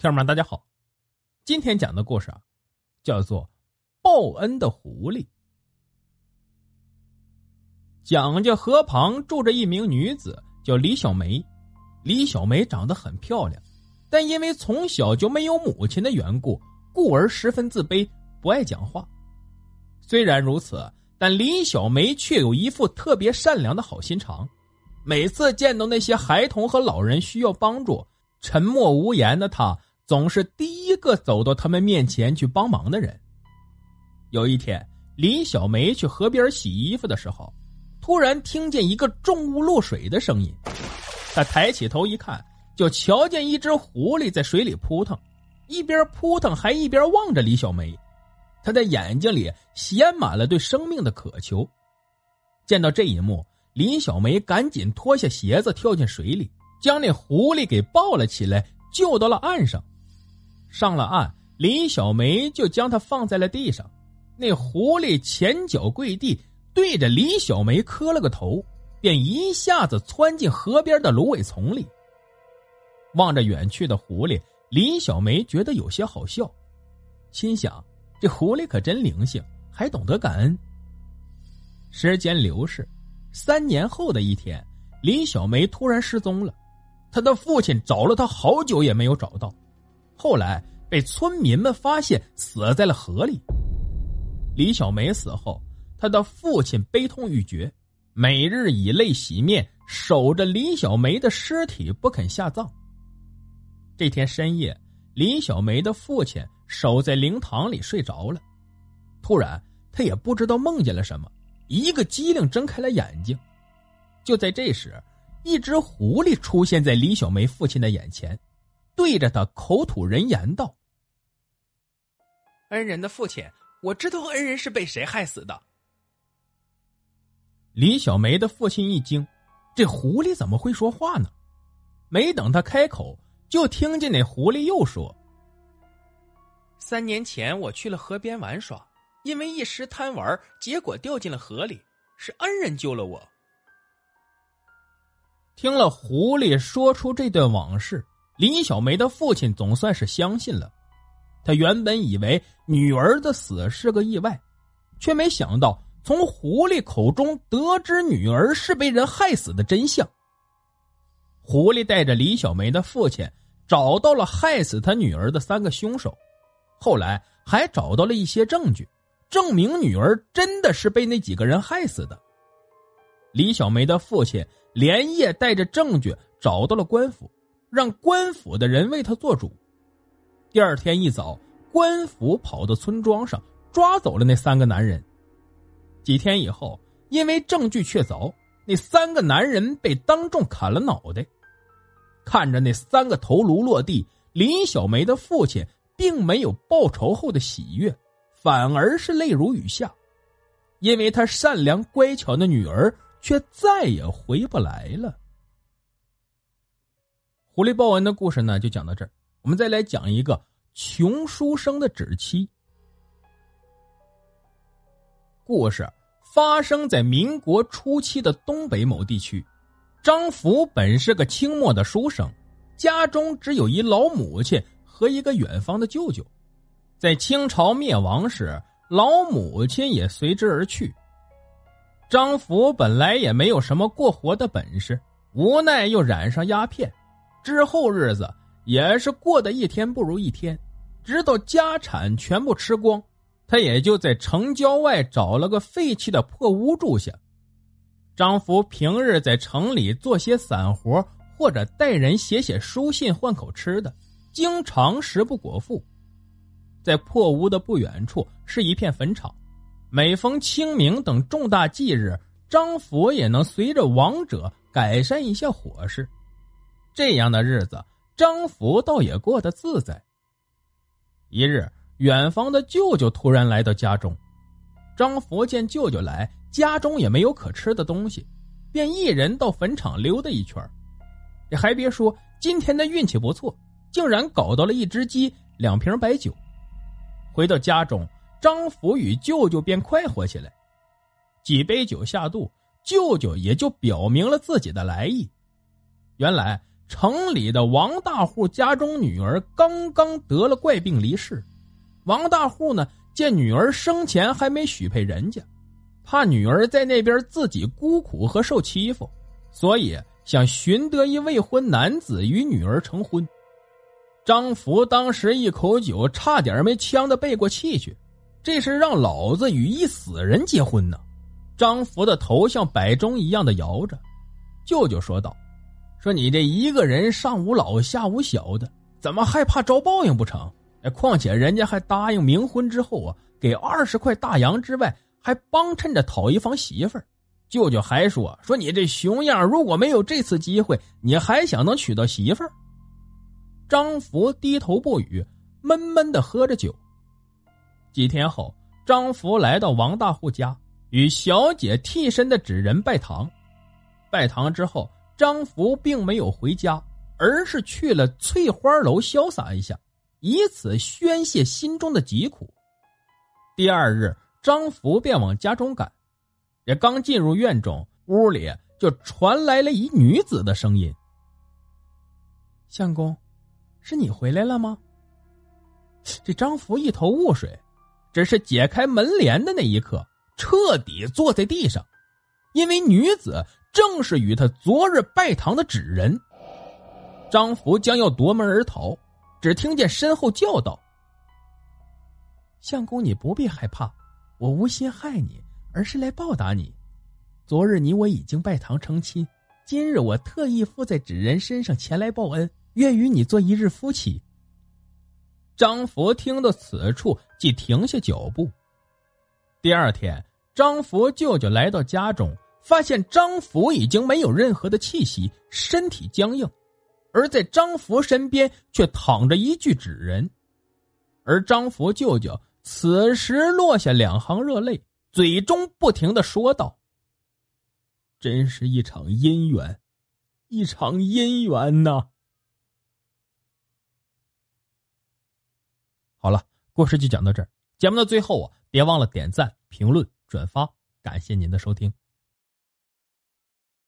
听友们，大家好，今天讲的故事啊，叫做《报恩的狐狸》。蒋家河旁住着一名女子，叫李小梅。李小梅长得很漂亮，但因为从小就没有母亲的缘故，故而十分自卑，不爱讲话。虽然如此，但李小梅却有一副特别善良的好心肠。每次见到那些孩童和老人需要帮助，沉默无言的她。总是第一个走到他们面前去帮忙的人。有一天，李小梅去河边洗衣服的时候，突然听见一个重物落水的声音。她抬起头一看，就瞧见一只狐狸在水里扑腾，一边扑腾还一边望着李小梅。他的眼睛里写满了对生命的渴求。见到这一幕，李小梅赶紧脱下鞋子跳进水里，将那狐狸给抱了起来，救到了岸上。上了岸，李小梅就将它放在了地上。那狐狸前脚跪地，对着李小梅磕了个头，便一下子窜进河边的芦苇丛里。望着远去的狐狸，李小梅觉得有些好笑，心想：这狐狸可真灵性，还懂得感恩。时间流逝，三年后的一天，李小梅突然失踪了，她的父亲找了她好久也没有找到。后来被村民们发现死在了河里。李小梅死后，她的父亲悲痛欲绝，每日以泪洗面，守着李小梅的尸体不肯下葬。这天深夜，李小梅的父亲守在灵堂里睡着了，突然他也不知道梦见了什么，一个机灵睁开了眼睛。就在这时，一只狐狸出现在李小梅父亲的眼前。对着他口吐人言道：“恩人的父亲，我知道恩人是被谁害死的。”李小梅的父亲一惊，这狐狸怎么会说话呢？没等他开口，就听见那狐狸又说：“三年前我去了河边玩耍，因为一时贪玩，结果掉进了河里，是恩人救了我。”听了狐狸说出这段往事。李小梅的父亲总算是相信了，他原本以为女儿的死是个意外，却没想到从狐狸口中得知女儿是被人害死的真相。狐狸带着李小梅的父亲找到了害死他女儿的三个凶手，后来还找到了一些证据，证明女儿真的是被那几个人害死的。李小梅的父亲连夜带着证据找到了官府。让官府的人为他做主。第二天一早，官府跑到村庄上抓走了那三个男人。几天以后，因为证据确凿，那三个男人被当众砍了脑袋。看着那三个头颅落地，林小梅的父亲并没有报仇后的喜悦，反而是泪如雨下，因为他善良乖巧的女儿却再也回不来了。狐狸报恩的故事呢，就讲到这儿。我们再来讲一个穷书生的纸妻。故事发生在民国初期的东北某地区。张福本是个清末的书生，家中只有一老母亲和一个远方的舅舅。在清朝灭亡时，老母亲也随之而去。张福本来也没有什么过活的本事，无奈又染上鸦片。之后日子也是过得一天不如一天，直到家产全部吃光，他也就在城郊外找了个废弃的破屋住下。张福平日在城里做些散活，或者带人写写书信换口吃的，经常食不果腹。在破屋的不远处是一片坟场，每逢清明等重大忌日，张福也能随着亡者改善一下伙食。这样的日子，张福倒也过得自在。一日，远方的舅舅突然来到家中，张福见舅舅来，家中也没有可吃的东西，便一人到坟场溜达一圈。这还别说，今天的运气不错，竟然搞到了一只鸡、两瓶白酒。回到家中，张福与舅舅便快活起来。几杯酒下肚，舅舅也就表明了自己的来意。原来。城里的王大户家中女儿刚刚得了怪病离世，王大户呢见女儿生前还没许配人家，怕女儿在那边自己孤苦和受欺负，所以想寻得一未婚男子与女儿成婚。张福当时一口酒差点没呛得背过气去，这是让老子与一死人结婚呢！张福的头像摆钟一样的摇着，舅舅说道。说你这一个人上无老下无小的，怎么害怕遭报应不成？哎，况且人家还答应冥婚之后啊，给二十块大洋之外，还帮衬着讨一房媳妇儿。舅舅还说说你这熊样，如果没有这次机会，你还想能娶到媳妇儿？张福低头不语，闷闷的喝着酒。几天后，张福来到王大户家，与小姐替身的纸人拜堂。拜堂之后。张福并没有回家，而是去了翠花楼潇洒一下，以此宣泄心中的疾苦。第二日，张福便往家中赶，也刚进入院中，屋里就传来了一女子的声音：“相公，是你回来了吗？”这张福一头雾水，只是解开门帘的那一刻，彻底坐在地上，因为女子。正是与他昨日拜堂的纸人。张福将要夺门而逃，只听见身后叫道：“相公，你不必害怕，我无心害你，而是来报答你。昨日你我已经拜堂成亲，今日我特意附在纸人身上前来报恩，愿与你做一日夫妻。”张福听到此处，即停下脚步。第二天，张福舅舅来到家中。发现张福已经没有任何的气息，身体僵硬，而在张福身边却躺着一具纸人，而张福舅舅此时落下两行热泪，嘴中不停的说道：“真是一场姻缘，一场姻缘呐！”好了，故事就讲到这儿。节目的最后啊，别忘了点赞、评论、转发，感谢您的收听。